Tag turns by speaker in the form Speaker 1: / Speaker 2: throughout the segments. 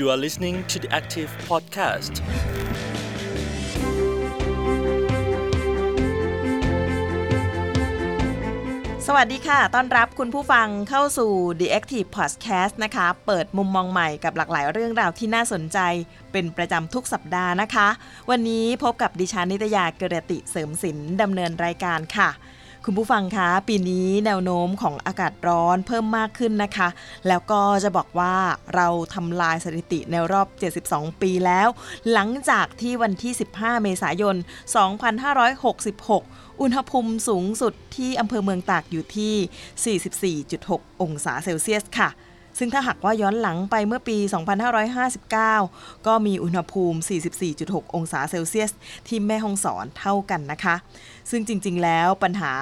Speaker 1: You are listening to the Active Podcast.
Speaker 2: สวัสดีค่ะ ต้อนรับคุณผู้ฟังเข้าสู่ The Active Podcast นะคะ เปิดมุมมองใหม่กับหลากหลายเรื่องราวที่น่าสนใจ เป็นประจำทุกสัปดาห์นะคะ วันนี้พบกับดิฉันนิตยาเกรติเสริมสินดำเนินรายการค่ะ คุณผู้ฟังคะปีนี้แนวโน้มของอากาศร้อนเพิ่มมากขึ้นนะคะ แล้วก็จะบอกว่าเราทำลายสถิติในรอบ 72 ปีแล้ว หลังจากที่วันที่ 15 เมษายน 2566อุณหภูมิสูงสุดที่อำเภอเมืองตากอยู่ที่ 44.6 องศาเซลเซียสค่ะ ซึ่งถ้าหากว่าย้อนหลังไปเมื่อปี 2559 ก็มีอุณหภูมิ 44.6 องศาเซลเซียส ที่แม่ฮ่องสอนเท่ากันนะคะ ซึ่งจริง ๆ แล้วปัญหา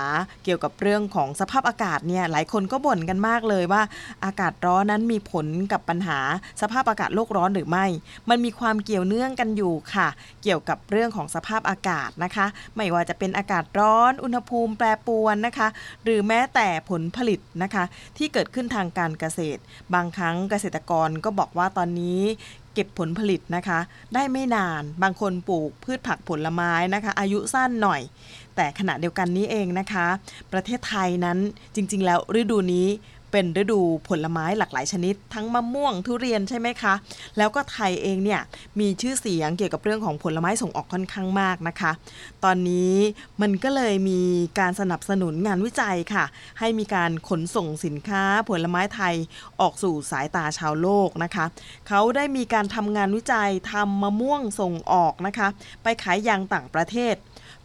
Speaker 2: เกี่ยวกับเรื่องของสภาพอากาศเนี่ยหลายคนก็บ่นกันมากเลยว่า อากาศร้อนนั้นมีผลกับปัญหาสภาพอากาศโลกร้อนหรือไม่ มันมีความเกี่ยวเนื่องกันอยู่ค่ะ เกี่ยวกับเรื่องของสภาพอากาศนะคะ ไม่ว่าจะเป็นอากาศร้อน อุณหภูมิแปรปรวนนะคะ หรือแม้แต่ผลผลิตนะคะ ที่เกิดขึ้นทางการเกษตร บางครั้งเกษตรกรก็บอกว่าตอนนี้ เก็บผลผลิตนะคะ ได้ไม่นานบางคนปลูกพืชผักผลไม้นะคะ อายุสั้นหน่อย แต่ขณะเดียวกันนี้เองนะคะ ประเทศไทยนั้นจริง ๆ แล้วฤดูนี้ เป็นฤดูผลไม้หลากหลายชนิด ทั้งมะม่วงทุเรียนใช่ไหมคะ แล้วก็ไทยเองเนี่ยมีชื่อเสียงเกี่ยวกับเรื่องของผลไม้ส่งออกค่อนข้างมากนะคะ ตอนนี้มันก็เลยมีการสนับสนุนงานวิจัยค่ะ ให้มีการขนส่งสินค้าผลไม้ไทยออกสู่สายตาชาวโลกนะคะ เขาได้มีการทำงานวิจัยทำมะม่วงส่งออกนะคะ ไปขายยังต่างประเทศ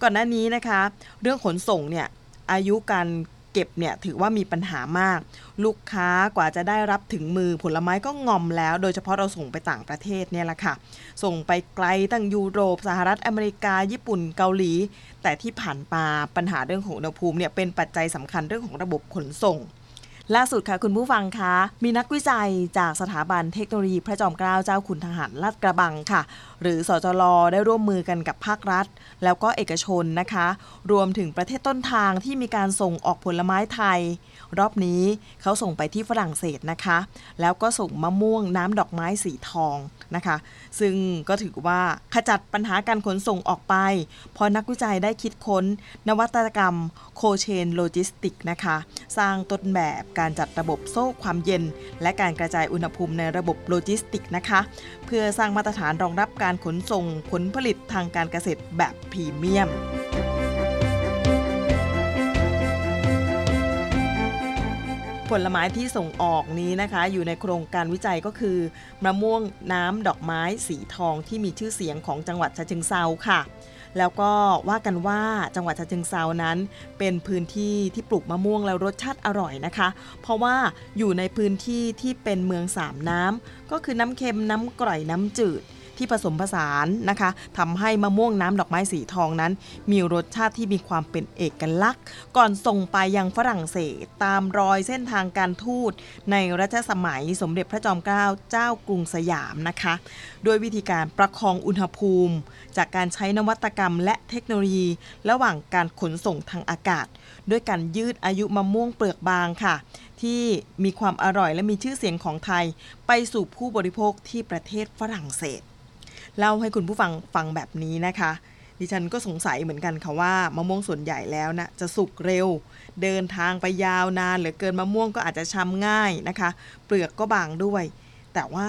Speaker 2: ก่อนหน้านี้นะคะ เรื่องขนส่งเนี่ยอายุการ เก็บเนี่ยถือว่ามีปัญหามาก ลูกค้ากว่าจะได้รับถึงมือผลไม้ก็งอมแล้ว โดยเฉพาะเราส่งไปต่างประเทศเนี่ยแหละค่ะ ส่งไปไกลตั้งยุโรป สหรัฐอเมริกา ญี่ปุ่นเกาหลี แต่ที่ผ่านมาปัญหาเรื่องของอุณหภูมิเนี่ยเป็นปัจจัยสำคัญเรื่องของระบบขนส่ง ล่าสุดค่ะคุณผู้ฟังคะมีนักวิจัยจากสถาบันเทคโนโลยีพระจอมเกล้าเจ้าขุนทหารลาดกระบังค่ะ หรือสจลได้ร่วมมือกันกับภาครัฐ แล้วก็เอกชนนะคะ รวมถึงประเทศต้นทางที่มีการส่งออกผลไม้ไทย รอบนี้เขาส่งไปที่ฝรั่งเศสนะคะ แล้วก็ส่งมะม่วงน้ำดอกไม้สีทองนะคะ ซึ่งก็ถือว่าขจัดปัญหาการขนส่งออกไป พอนักวิจัยได้คิดค้น นวัตกรรมโคเชนโลจิสติกนะคะ สร้างต้นแบบการจัดระบบโซ่ความเย็น และการกระจายอุณหภูมิในระบบโลจิสติกนะคะ เพื่อสร้างมาตรฐานรองรับการขนส่งผลผลิตทางการเกษตรแบบพรีเมียม ผลไม้ที่ส่งออกนี้นะคะ อยู่ในโครงการวิจัยก็คือมะม่วงน้ำดอกไม้สีทองที่มีชื่อเสียงของจังหวัดฉะเชิงเซาค่ะ แล้วก็ว่ากันว่าจังหวัดฉะเชิงเซานั้น เป็นพื้นที่ที่ปลูกมะม่วงแล้วรสชาติอร่อยนะคะ เพราะว่าอยู่ในพื้นที่ที่เป็นเมืองสามน้ำก็คือน้ำเค็มน้ำกร่อยน้ำจืด ที่ผสมผสานนะคะทำให้มะม่วงน้ำดอกไม้สีทองนั้น มีรสชาติที่มีความเป็นเอกลักษณ์ ก่อนส่งไปยังฝรั่งเศส ตามรอยเส้นทางการทูต ในรัชสมัยสมเด็จพระจอมเกล้าเจ้ากรุงสยามนะคะด้วยวิธีการประคองอุณหภูมิ จากการใช้นวัตกรรมและเทคโนโลยี ระหว่างการขนส่งทางอากาศ ด้วยการยืดอายุมะม่วงเปลือกบางค่ะ ที่มีความอร่อยและมีชื่อเสียงของไทย ไปสู่ผู้บริโภคที่ประเทศฝรั่งเศส เล่าให้คุณผู้ฟังฟังแบบนี้นะคะ ดิฉันก็สงสัยเหมือนกันค่ะว่ามะม่วงส่วนใหญ่แล้วนะจะสุกเร็ว เดินทางไปยาวนานเหลือเกินมะม่วงก็อาจจะช้ำง่ายนะคะ เปลือกก็บางด้วย แต่ว่า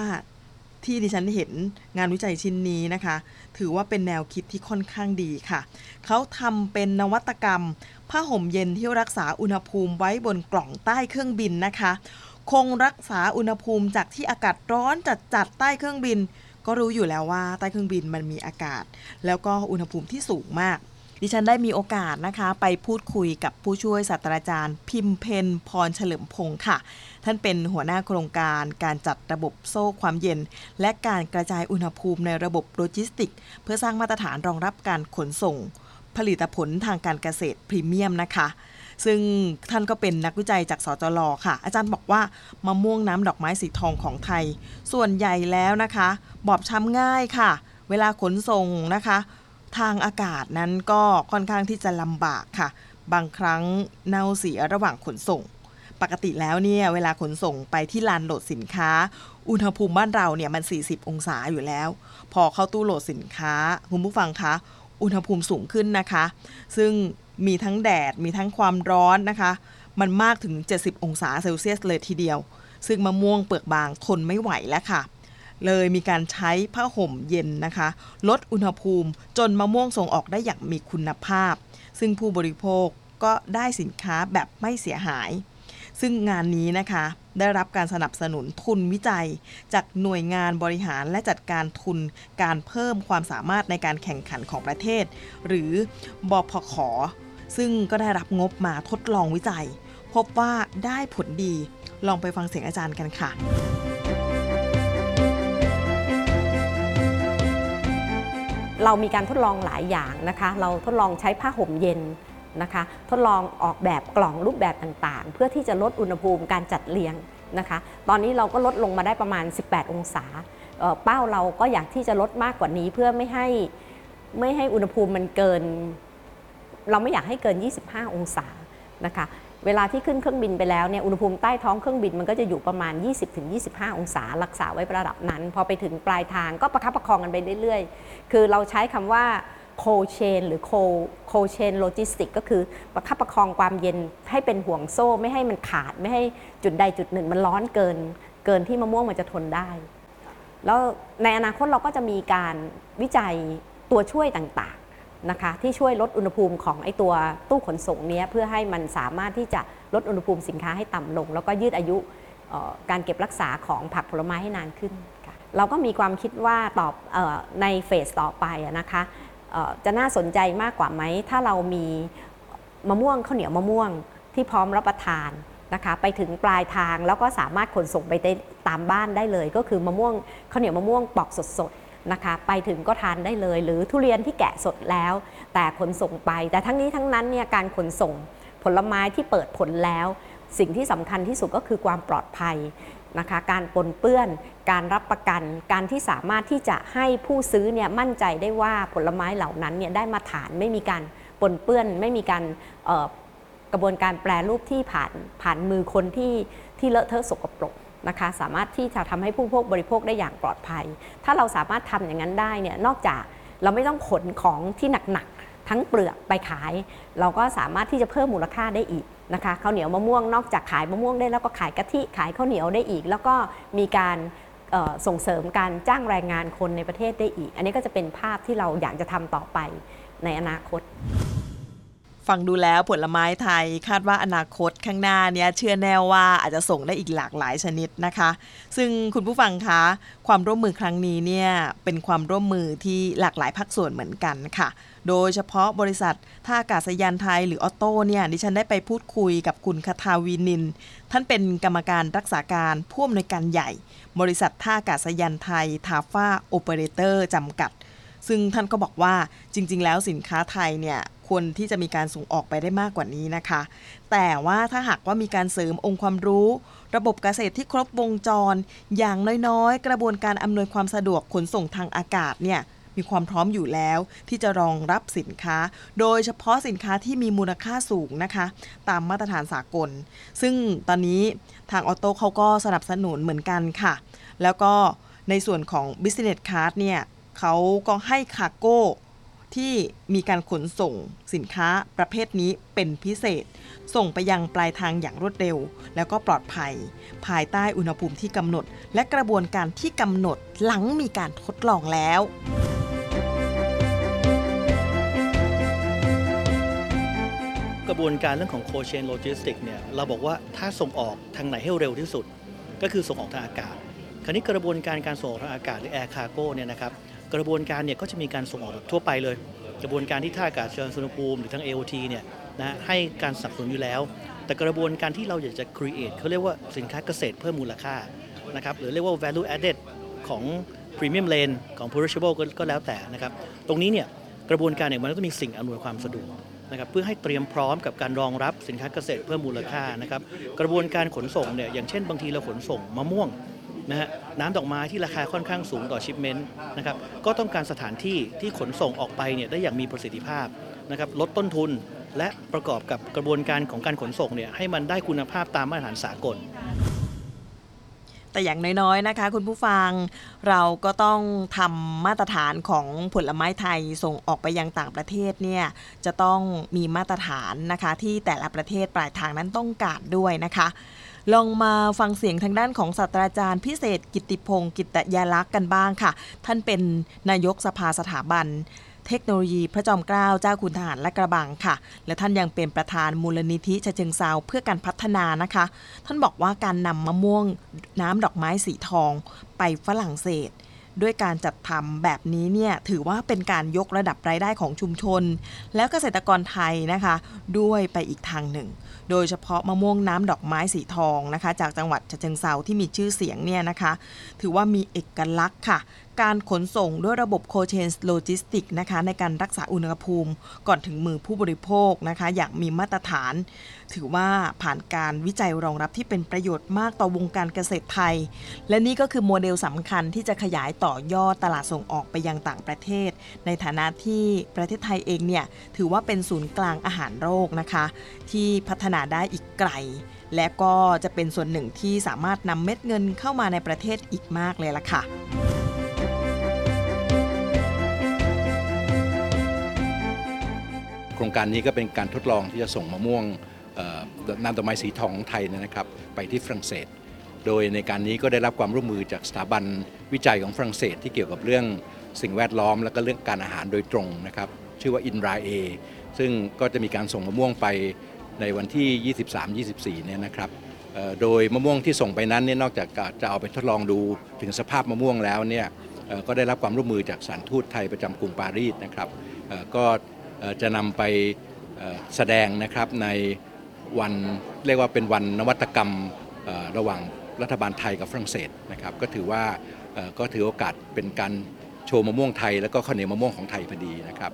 Speaker 2: ที่ดิฉันเห็นงานวิจัยชิ้นนี้นะคะ ถือว่าเป็นแนวคิดที่ค่อนข้างดีค่ะ เขาทำเป็นนวัตกรรม ผ้าห่มเย็นที่รักษาอุณหภูมิไว้บนกล่องใต้เครื่องบินนะคะ คงรักษาอุณหภูมิจากที่อากาศร้อนจัดๆใต้เครื่องบิน ก็รู้อยู่แล้วว่าใต้เครื่องบินมันมีอากาศ แล้วก็อุณหภูมิที่สูงมาก ดิฉันได้มีโอกาสนะคะ ไปพูดคุยกับผู้ช่วยศาสตราจารย์ พิมเพนพรเฉลิมพงศ์ค่ะ ท่านเป็นหัวหน้าโครงการการจัดระบบโซ่ความเย็น และการกระจายอุณหภูมิในระบบโลจิสติก เพื่อสร้างมาตรฐานรองรับการขนส่ง ผลิตผลทางการเกษตรพรีเมียมนะคะ ซึ่งท่านก็เป็นนักวิจัยจากสจลค่ะ อาจารย์บอกว่ามะม่วงน้ำดอกไม้สีทองของไทย ส่วนใหญ่แล้วนะคะ บอบช้ำง่ายค่ะ เวลาขนส่งนะคะ ทางอากาศนั้นก็ค่อนข้างที่จะลำบากค่ะ บางครั้งเน่าเสียระหว่างขนส่ง ปกติแล้วเนี่ยเวลาขนส่งไปที่ลานโหลดสินค้า อุณหภูมิบ้านเราเนี่ยมัน 40 องศาอยู่แล้ว พอเข้าตู้โหลดสินค้าคุณผู้ฟังคะ อุณหภูมิสูงขึ้นนะคะ ซึ่งมีทั้งแดดมีทั้งความร้อนนะคะ มันมากถึง 70 องศาเซลเซียสเลยทีเดียว ซึ่งมะม่วงเปลือกบางทนไม่ไหวแล้วค่ะ เลยมีการใช้ผ้าห่มเย็นนะคะ ลดอุณหภูมิจนมะม่วงส่งออกได้อย่างมีคุณภาพ ซึ่งผู้บริโภคก็ได้สินค้าแบบไม่เสียหาย ซึ่งงานนี้นะคะ ได้รับการสนับสนุนทุนวิจัย จากหน่วยงานบริหารและจัดการทุนการเพิ่มความสามารถในการแข่งขันของประเทศ หรือบพขซึ่งก็ได้รับงบมาทดลองวิจัย พบว่าได้ผลดีลองไปฟังเสียงอาจารย์กันค่ะ
Speaker 3: เรามีการทดลองหลายอย่างนะคะ เราทดลองใช้ผ้าห่มเย็น นะคะ ทดลองออกแบบกล่องรูปแบบต่างๆ เพื่อที่จะลดอุณหภูมิการจัดเรียงนะคะ ตอนนี้เราก็ลดลงมาได้ประมาณ 18 องศา เป้าเราก็อยากที่จะลดมากกว่านี้เพื่อไม่ให้ไม่ให้อุณหภูมิมันเกิน เราไม่อยากให้เกิน 25 องศานะคะเวลาที่ขึ้นเครื่องบินไปแล้วเนี่ยอุณหภูมิใต้ท้องเครื่องบินมันก็จะอยู่ประมาณ 20-25 องศา รักษาไว้ระดับนั้น พอไปถึงปลายทางก็ประคับประคองกันไปเรื่อยๆ คือเราใช้คำว่า cold chain หรือ cold cold chain logistics ก็คือประคับประคองความเย็นให้เป็นห่วงโซ่ไม่ให้มันขาดไม่ให้จุดใดจุดหนึ่ง มันร้อนเกิน เกินที่มะม่วงมันจะทนได้ แล้วในอนาคตเราก็จะมีการวิจัยตัวช่วยต่างๆนะคะที่ช่วยลดอุณหภูมิของไอตัวตู้ขนส่งเนี้ยเพื่อให้มันสามารถที่จะลดอุณหภูมิสินค้าให้ต่ำลง แล้วก็ยืดอายุการเก็บรักษาของผักผลไม้ให้นานขึ้น เราก็มีความคิดว่าตอบออในเฟสต่อไปนะคะ จะน่าสนใจมากกว่าไหม ถ้าเรามีมะม่วงข้าวเหนียวมะม่วงที่พร้อมรับประทานนะคะไปถึงปลายทางแล้วก็สามารถขนส่งไปได้ตามบ้านได้เลย ก็คือมะม่วงข้าวเหนียวมะม่วงปอกสดๆนะคะไปถึงก็ทานได้เลย หรือทุเรียนที่แกะสดแล้ว แต่ขนส่งไป แต่ทั้งนี้ทั้งนั้นเนี่ยการขนส่งผลไม้ที่เปิดผลแล้ว สิ่งที่สำคัญที่สุดก็คือความปลอดภัย นะคะการปนเปื้อน การรับประกัน การที่สามารถที่จะให้ผู้ซื้อเนี่ยมั่นใจได้ว่าผลไม้เหล่านั้นเนี่ยได้มาฐานไม่มีการปนเปื้อน ไม่มีการกระบวนการแปรรูปที่ผ่านผ่านมือคนที่ที่เลอะเทอะสกปรกนะคะสามารถที่จะทำให้ผู้พกบริโภคได้อย่างปลอดภัย ถ้าเราสามารถทำอย่างนั้นได้เนี่ยนอกจากเราไม่ต้องขนของที่หนักๆทั้งเปลือกไปขาย เราก็สามารถที่จะเพิ่มมูลค่าได้อีก นะคะข้าวเหนียวมะม่วงนอกจากขายมะม่วงได้แล้วก็ขายกะทิขายข้าวเหนียวได้อีก แล้วก็มีการส่งเสริมการจ้างแรงงานคนในประเทศได้อีก อันนี้ก็จะเป็นภาพที่เราอยากจะทำต่อไปในอนาคต
Speaker 2: ฟังดูแล้วผลไม้ไทยคาดว่าอนาคตข้างหน้าเนี้ยเชื่อแน่ว่าอาจจะส่งได้อีกหลากหลายชนิดนะคะ ซึ่งคุณผู้ฟังคะ ความร่วมมือครั้งนี้เนี่ยเป็นความร่วมมือที่หลากหลายภาคส่วนเหมือนกันค่ะ โดยเฉพาะบริษัทท่าอากาศยานไทยหรือ AOTTO เนี่ยดิฉันได้ไปพูดคุยกับคุณคทาวีนิน ท่านเป็นกรรมการรักษาการผู้อำนวยการใหญ่ บริษัทท่าอากาศยานไทยทาฟ่าโอเปอเรเตอร์จำกัด ซึ่งท่านก็บอกว่าจริง ๆ แล้วสินค้าไทยเนี่ยควรที่จะมีการส่งออกไปได้มากกว่านี้นะคะ แต่ว่าถ้าหากว่ามีการเสริมองค์ความรู้ ระบบเกษตรที่ครบวงจร อย่างน้อยๆ กระบวนการอำนวยความสะดวกขนส่งทางอากาศเนี่ยมีความพร้อมอยู่แล้วที่จะรองรับสินค้า โดยเฉพาะสินค้าที่มีมูลค่าสูงนะคะ ตามมาตรฐานสากล ซึ่งตอนนี้ทางออโต้เขาก็สนับสนุนเหมือนกันค่ะ แล้วก็ในส่วนของ Business Card เนี่ย เขาก็ให้คาโก้ที่มีการขนส่งสินค้าประเภทนี้เป็นพิเศษ ส่งไปยังปลายทางอย่างรวดเร็ว แล้วก็ปลอดภัย ภายใต้อุณหภูมิที่กำหนด และกระบวนการที่กำหนดหลังมีการทดลองแล้ว
Speaker 1: กระบวนการเรื่องของ cold chain logistic เนี่ยเราบอกว่าถ้าส่งออกทางไหนให้เร็วที่สุด ก็คือส่งออกทางอากาศ คราวนี้กระบวนการการส่งออกทางอากาศหรือ air cargo เนี่ยนะครับ กระบวนการเนี่ยก็จะมีการส่งออกแบบทั่วไปเลย กระบวนการที่ท่าอากาศยานสุวรรณภูมิหรือทั้ง AOT เนี่ยนะให้การสนับสนุนอยู่แล้ว แต่กระบวนการที่เราอยากจะ create เขาเรียกว่าสินค้าเกษตรเพิ่มมูลค่านะครับหรือเรียกว่า value added ของ premium lane ของ perishable ก็แล้วแต่นะครับตรงนี้เนี่ยกระบวนการเนี่ยมันก็ต้องมีสิ่งอำนวยความสะดวกนะครับเพื่อให้เตรียมพร้อมกับการรองรับสินค้าเกษตรเพิ่มมูลค่านะครับกระบวนการขนส่งเนี่ยอย่างเช่นบางทีเราขนส่งมะม่วง นะฮะน้ำดอกไม้ที่ราคาค่อนข้างสูงต่อชิปเมนต์นะครับก็ต้องการสถานที่ที่ขนส่งออกไปเนี่ยได้อย่างมีประสิทธิภาพนะครับลดต้นทุนและประกอบกับกระบวนการของการขนส่งเนี่ยให้มันได้คุณภาพตามมาตรฐานสากล
Speaker 2: แต่อย่างน้อยๆนะคะ คุณผู้ฟังเราก็ต้องทำมาตรฐานของผลไม้ไทยส่งออกไปยังต่างประเทศเนี่ยจะต้องมีมาตรฐานนะคะที่แต่ละประเทศปลายทางนั้นต้องการด้วยนะคะ ลองมาฟังเสียงทางด้านของศาสตราจารย์พิเศษกิติพงศ์กิตยาลักษ์กันบ้างค่ะ ท่านเป็นนายกสภาสถาบันเทคโนโลยีพระจอมเกล้าเจ้าคุณทหารและกระบังค่ะ และท่านยังเป็นประธานมูลนิธิชเชิงเซาเพื่อการพัฒนานะคะ ท่านบอกว่าการนำมะม่วงน้ำดอกไม้สีทองไปฝรั่งเศส ด้วยการจัดทำแบบนี้เนี่ยถือว่าเป็นการยกระดับรายได้ของชุมชน แล้วเกษตรกรไทยนะคะ ด้วยไปอีกทางหนึ่ง โดยเฉพาะมะม่วงน้ำดอกไม้สีทองนะคะ จากจังหวัดฉะเชิงเซาที่มีชื่อเสียงเนี่ยนะคะ ถือว่ามีเอกลักษณ์ค่ะ การขนส่งด้วยระบบโคเชนโลจิสติกนะคะในการรักษาอุณหภูมิก่อนถึงมือผู้บริโภคนะคะอย่างมีมาตรฐาน ถือว่าผ่านการวิจัยรองรับที่เป็นประโยชน์มากต่อวงการเกษตรไทย และนี่ก็คือโมเดลสำคัญที่จะขยายต่อยอดตลาดส่งออกไปยังต่างประเทศ ในฐานะที่ประเทศไทยเองเนี่ยถือว่าเป็นศูนย์กลางอาหารโรคนะคะ ที่พัฒนาได้อีกไกลและก็จะเป็นส่วนหนึ่งที่สามารถนำเม็ดเงินเข้ามาในประเทศอีกมากเลยล่ะค่ะ
Speaker 4: รงการนี้ก็เป็นการทดลองที่จะส่งมะม่วงน้ำดอกไม้สีทองของไทยนะครับไปที่ฝรั่งเศส โดยในการนี้ก็ได้รับความร่วมมือจากสถาบันวิจัยของฝรั่งเศส ที่เกี่ยวกับเรื่องสิ่งแวดล้อมและก็เรื่องการอาหารโดยตรงนะครับชื่อว่าอินราเอซึ่งก็จะมีการส่งมะม่วงไปในวันที่ 23-24 เนี่ยนะครับโดยมะม่วงที่ส่งไปนั้นเนี่ยนอกจากจะเอาไปทดลองดูถึงสภาพมะม่วงแล้วเนี่ยก็ได้รับความร่วมมือจากสานทูตไทยประจำกรุงปารีสนะครับก็ จะนำไปแสดงนะครับในวันเรียกว่าเป็นวันนวัตกรรมระหว่างรัฐบาลไทยกับฝรั่งเศสนะครับ ก็ถือว่าก็ถือโอกาสเป็นการโชว์มะม่วงไทย แล้วก็ข้าวเหนียวมะม่วงของไทยพอดีนะครับ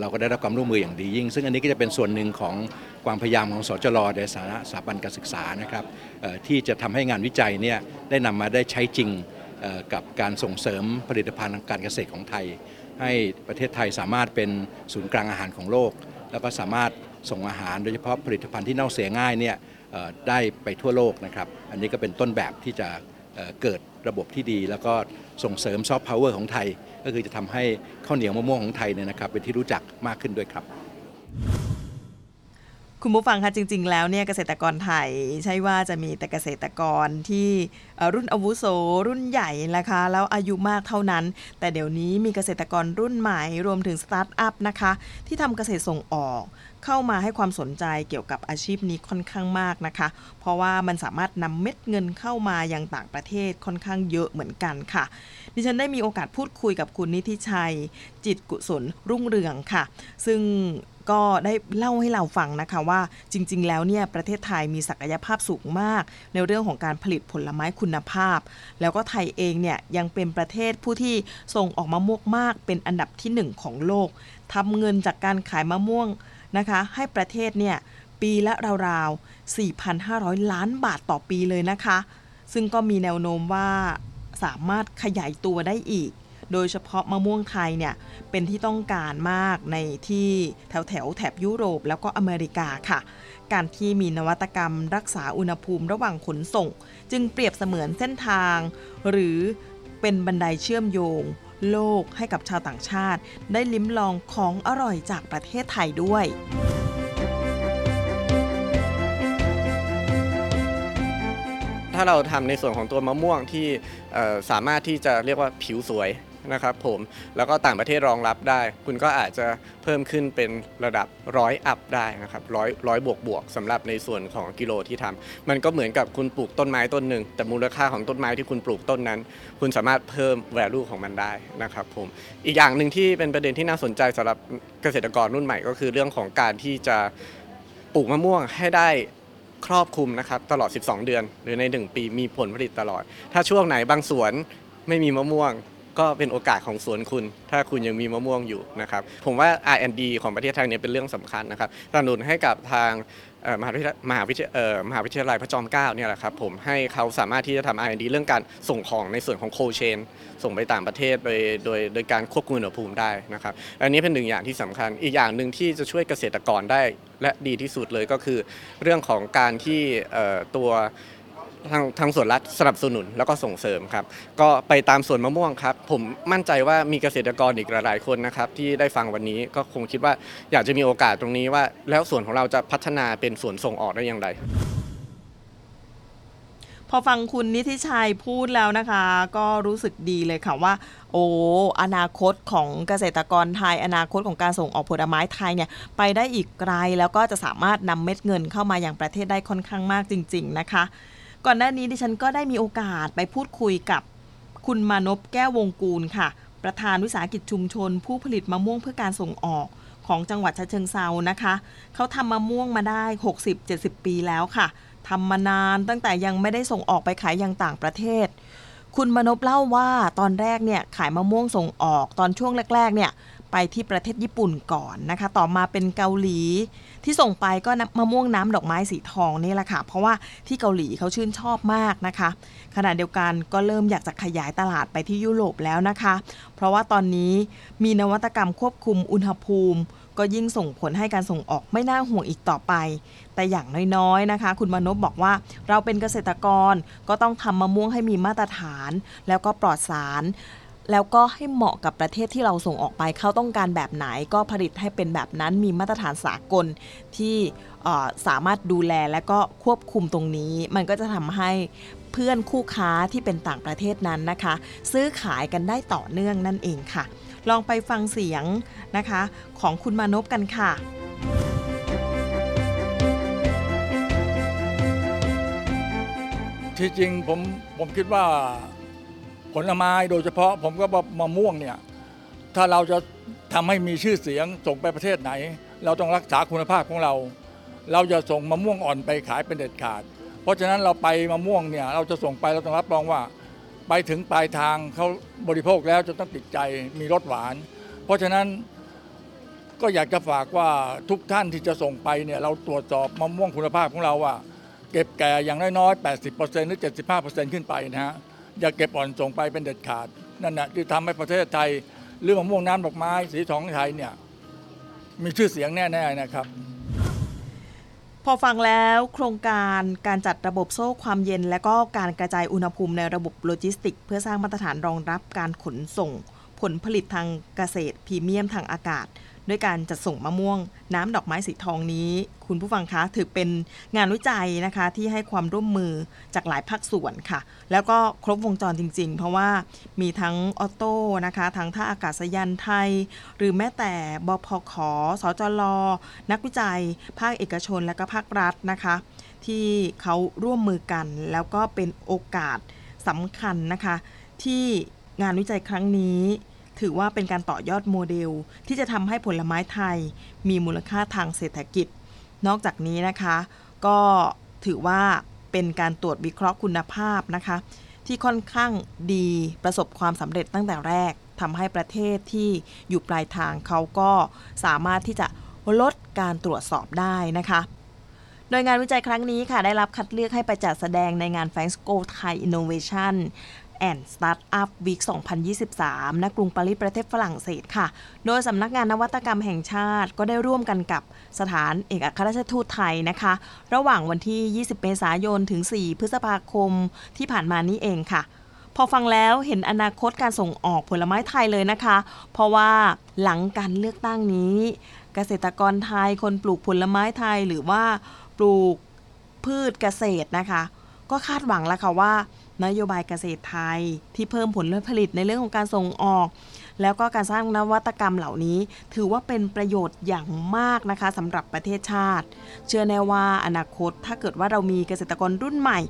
Speaker 4: เราก็ได้รับความร่วมมืออย่างดียิ่ง ซึ่งอันนี้ก็จะเป็นส่วนหนึ่งของความพยายามของสจรในสานะสถาบันการศึกษานะครับที่จะทำให้งานวิจัยเนี่ยได้นำมาได้ใช้จริงกับการส่งเสริมผลิตภัณฑ์ทางการเกษตรของไทย ให้ประเทศไทยสามารถเป็นศูนย์กลางอาหารของโลก แล้วก็สามารถส่งอาหารโดยเฉพาะผลิตภัณฑ์ที่เน่าเสียง่ายเนี่ยได้ไปทั่วโลกนะครับ อันนี้ก็เป็นต้นแบบที่จะเอ่อเกิดระบบที่ดี แล้วก็ส่งเสริมซอฟต์พาวเวอร์ของไทย ก็คือจะทำให้ข้าวเหนียวมะม่วงของไทยเนี่ยนะครับเป็นที่รู้จักมากขึ้นด้วยครับ
Speaker 2: คุณผู้ฟังคะจริง ๆ แล้วเนี่ยเกษตรกรไทยใช่ว่าจะมีแต่เกษตรกรที่รุ่นอาวุโสรุ่นใหญ่นะคะแล้วอายุมากเท่านั้น แต่เดี๋ยวนี้มีเกษตรกรรุ่นใหม่รวมถึงสตาร์ทอัพนะคะ ที่ทำเกษตรส่งออกเข้ามาให้ความสนใจเกี่ยวกับอาชีพนี้ค่อนข้างมากนะคะ เพราะว่ามันสามารถนำเม็ดเงินเข้ามายังต่างประเทศค่อนข้างเยอะเหมือนกันค่ะ ดิฉันได้มีโอกาสพูดคุยกับคุณนิติชัย จิตกุศลรุ่งเรืองค่ะ ซึ่ง ก็ได้เล่าให้เราฟังนะคะว่าจริง ๆ แล้วเนี่ยประเทศไทยมีศักยภาพสูงมาก ในเรื่องของการผลิตผลไม้คุณภาพ แล้วก็ไทยเองเนี่ยยังเป็นประเทศผู้ที่ส่งออกมะม่วงมาก เป็นอันดับที่หนึ่งของโลกทำเงินจากการขายมะม่วงนะคะให้ประเทศเนี่ยปีละราวๆ 4,500 ล้านบาทต่อปีเลยนะคะ ซึ่งก็มีแนวโน้มว่าสามารถขยายตัวได้อีก โดยเฉพาะมะม่วงไทยเนี่ยเป็นที่ต้องการมากในที่แถวแถวแถบยุโรปแล้วก็อเมริกาค่ะ การที่มีนวัตกรรมรักษาอุณหภูมิระหว่างขนส่ง จึงเปรียบเสมือนเส้นทาง หรือเป็นบันไดเชื่อมโยง โลกให้กับชาวต่างชาติ ได้ลิ้มลองของอร่อยจากประเทศไทยด้วย
Speaker 5: ถ้าเราทำในส่วนของตัวมะม่วงที่สามารถที่จะเรียกว่าผิวสวย นะครับผมแล้วก็ต่างประเทศรองรับได้ คุณก็อาจจะเพิ่มขึ้นเป็นระดับร้อยอัพได้นะครับร้อยร้อยบวกบวกสำหรับในส่วนของกิโลที่ทำมันก็เหมือนกับคุณปลูกต้นไม้ต้นหนึ่ง แต่มูลค่าของต้นไม้ที่คุณปลูกต้นนั้น คุณสามารถเพิ่ม value ของมันได้นะครับผมอีกอย่างหนึ่งที่เป็นประเด็นที่น่าสนใจสำหรับเกษตรกรรุ่นใหม่ก็คือเรื่องของการที่จะปลูกมะม่วงให้ได้ครอบคลุมนะครับตลอด 12 เดือน หรือใน 1 ปีมีผลผลิตตลอด ถ้าช่วงไหนบางสวนไม่มีมะม่วง ก็เป็นโอกาสของสวนคุณ ถ้าคุณยังมีมะม่วงอยู่นะครับ ผมว่า R&D ของประเทศไทยเนี่ยเป็นเรื่องสำคัญนะครับสนับสนุนให้กับทางมหาวิทยาลัยมหาวิทยามหาวิทยาลัยพระจอมเกล้าเนี่ยแหละครับผมให้เขาสามารถที่จะทำ R&D เรื่องการส่งของในส่วนของโคเชนส่งไปต่างประเทศโดยโดยโดยการควบคุมอุณหภูมิได้นะครับ อันนี้เป็นหนึ่งอย่างที่สำคัญ อีกอย่างหนึ่งที่จะช่วยเกษตรกรได้และดีที่สุดเลยก็คือ เรื่องของการที่ตัว ทางทางส่วนรัฐสนับสนุนแล้วก็ส่งเสริมครับ ก็ไปตามสวนมะม่วงครับ ผมมั่นใจว่ามีเกษตรกรอีกหลายๆคนนะครับที่ได้ฟังวันนี้ก็คงคิดว่าอยากจะมีโอกาสตรงนี้ว่า แล้วสวนของเราจะพัฒนาเป็นสวนส่งออกได้อย่างไร
Speaker 2: พอฟังคุณนิติชัยพูดแล้วนะคะ ก็รู้สึกดีเลยค่ะว่า โอ้อนาคตของเกษตรกรไทย อนาคตของการส่งออกผลไม้ไทยเนี่ยไปได้อีกไกลแล้วก็จะสามารถนำเม็ดเงินเข้ามาอย่างประเทศได้ค่อนข้างมากจริง ๆ นะคะ ก่อนหน้านี้ดิฉันก็ได้มีโอกาสไปพูดคุยกับคุณมานพแก้ววงกูลค่ะ ประธานวิสาหกิจชุมชน ผู้ผลิตมะม่วงเพื่อการส่งออกของจังหวัดฉะเชิงเซานะคะ เขาทำมะม่วงมาได้ 60-70 ปีแล้วค่ะทำมานานตั้งแต่ยังไม่ได้ส่งออกไปขายยังต่างประเทศ คุณมนพเล่าว่าตอนแรกเนี่ยขายมะม่วงส่งออกตอนช่วงแรก ๆ เนี่ยไปที่ประเทศญี่ปุ่นก่อนนะคะ ต่อมาเป็นเกาหลี ที่ส่งไปก็มะม่วงน้ำดอกไม้สีทองนี่แหละค่ะ เพราะว่าที่เกาหลีเขาชื่นชอบมากนะคะ ขณะเดียวกันก็เริ่มอยากจะขยายตลาดไปที่ยุโรปแล้วนะคะ เพราะว่าตอนนี้มีนวัตกรรมควบคุมอุณหภูมิ ก็ยิ่งส่งผลให้การส่งออกไม่น่าห่วงอีกต่อไป แต่อย่างน้อยๆนะคะ คุณมนพบอกว่าเราเป็นเกษตรกรก็ต้องทำมะม่วงให้มีมาตรฐาน แล้วก็ปลอดสาร แล้วก็ให้เหมาะกับประเทศที่เราส่งออกไปเขาต้องการแบบไหนก็ผลิตให้เป็นแบบนั้นมีมาตรฐานสากลที่สามารถดูแลและก็ควบคุมตรงนี้ มันก็จะทำให้เพื่อนคู่ค้าที่เป็นต่างประเทศนั้นนะคะ ซื้อขายกันได้ต่อเนื่องนั่นเองค่ะ ลองไปฟังเสียงนะคะ ของคุณมานพกันค่ะ
Speaker 6: ที่จริงผมผมคิดว่า ลไม้โดยเฉพาะผมก็บอกมะม่วงเนี่ยถ้าเราจะทำให้มีชื่อเสียงส่งไปประเทศไหน เราต้องรักษาคุณภาพของเรา เราจะส่งมะม่วงอ่อนไปขายเป็นเด็ดขาด เพราะฉะนั้นเราไปมะม่วงเนี่ยเราจะส่งไปเราต้องรับรองว่า ไปถึงปลายทางเขาบริโภคแล้วจะต้องติดใจมีรสหวาน เพราะฉะนั้นก็อยากจะฝากว่าทุกท่านที่จะส่งไปเนี่ยเราตรวจสอบมะม่วงคุณภาพของเราว่า เก็บแก่อย่างน้อยๆ 80%หรือ 75%ขึ้นไปนะฮะ อย่าเก็บอ่อนส่งไปเป็นเด็ดขาดนั่นนะที่ทำให้ประเทศไทยเรื่องมะม่วงน้ำดอกไม้สีทองไทยเนี่ยมีชื่อเสียงแน่ๆนะครับ
Speaker 2: พอฟังแล้วโครงการการจัดระบบโซ่ความเย็น และก็การกระจายอุณหภูมิในระบบโลจิสติก เพื่อสร้างมาตรฐานรองรับการขนส่ง ผลผลิตทางเกษตรพรีเมียมทางอากาศ ด้วยการจัดส่งมะม่วง น้ำดอกไม้สีทองนี้ คุณผู้ฟังคะถือเป็นงานวิจัยนะคะที่ให้ความร่วมมือจากหลายภาคส่วนค่ะ แล้วก็ครบวงจรจริง ๆ เพราะว่ามีทั้งออโต้นะคะทั้งท่าอากาศยานไทย หรือแม้แต่บพขสจลนักวิจัย ภาคเอกชนและก็ภาครัฐนะคะ ที่เขาร่วมมือกัน แล้วก็เป็นโอกาสสำคัญนะคะ ที่งานวิจัยครั้งนี้ ถือว่าเป็นการต่อยอดโมเดล ที่จะทำให้ผลไม้ไทย มีมูลค่าทางเศรษฐกิจ นอกจากนี้นะคะ ก็ถือว่าเป็นการตรวจวิเคราะห์คุณภาพนะคะ ที่ค่อนข้างดีประสบความสำเร็จตั้งแต่แรกทำให้ประเทศที่อยู่ปลายทางเขาก็สามารถที่จะลดการตรวจสอบได้นะคะโดยงานวิจัยครั้งนี้ค่ะ ได้รับคัดเลือกให้ไปจัดแสดงในงาน f a n s c o Thai Innovation and Startup Week 2023 ณ กรุงปารีสประเทศฝรั่งเศสค่ะ โดยสำนักงานนวัตกรรมแห่งชาติก็ได้ร่วมกันกับสถานเอกอัครราชทูตไทยนะคะ ระหว่างวันที่ 20 เมษายน ถึง 4 พฤษภาคมที่ผ่านมานี้เองค่ะพอฟังแล้วเห็นอนาคตการส่งออกผลไม้ไทยเลยนะคะ เพราะว่าหลังการเลือกตั้งนี้ เกษตรกรไทยคนปลูกผลไม้ไทยหรือว่าปลูกพืชเกษตรนะคะ ก็คาดหวังแล้วค่ะว่า นโยบายเกษตรไทยที่เพิ่มผลผลิตในเรื่องของการส่งออก แล้วก็การสร้างนวัตกรรมเหล่านี้ ถือว่าเป็นประโยชน์อย่างมากนะคะสำหรับประเทศชาติ เชื่อแน่ว่าอนาคตถ้าเกิดว่าเรามีเกษตรกรรุ่นใหม่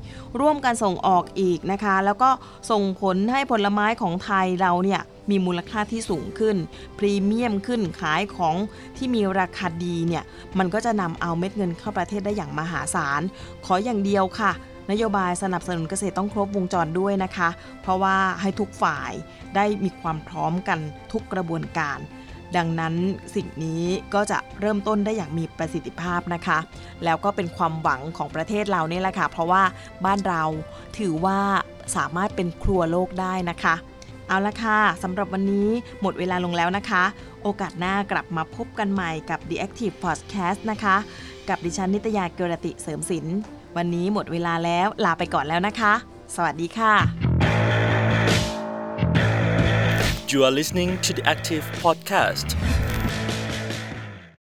Speaker 2: ร่วมกันส่งออกอีกนะคะ แล้วก็ส่งผลให้ผลไม้ของไทยเราเนี่ยมีมูลค่าที่สูงขึ้น พรีเมียมขึ้นขายของที่มีราคาดีเนี่ย มันก็จะนำเอาเม็ดเงินเข้าประเทศได้อย่างมหาศาล ขออย่างเดียวค่ะ นโยบายสนับสนุนเกษตรต้องครบวงจรด้วยนะคะ เพราะว่าให้ทุกฝ่ายได้มีความพร้อมกันทุกกระบวนการ ดังนั้นสิ่งนี้ก็จะเริ่มต้นได้อย่างมีประสิทธิภาพนะคะ แล้วก็เป็นความหวังของประเทศเราเนี่แหละค่ะ เพราะว่าบ้านเราถือว่าสามารถเป็นครัวโลกได้นะคะเอาละค่ะ สำหรับวันนี้หมดเวลาลงแล้วนะคะ โอกาสหน้ากลับมาพบกันใหม่กับ The Active Podcast นะคะ กับดิฉันนิตยาเกรติเสริมสิน วันนี้หมดเวลาแล้วลาไปก่อนแล้วนะคะ สวัสดีค่ะ
Speaker 7: You are listening to the Active Podcast.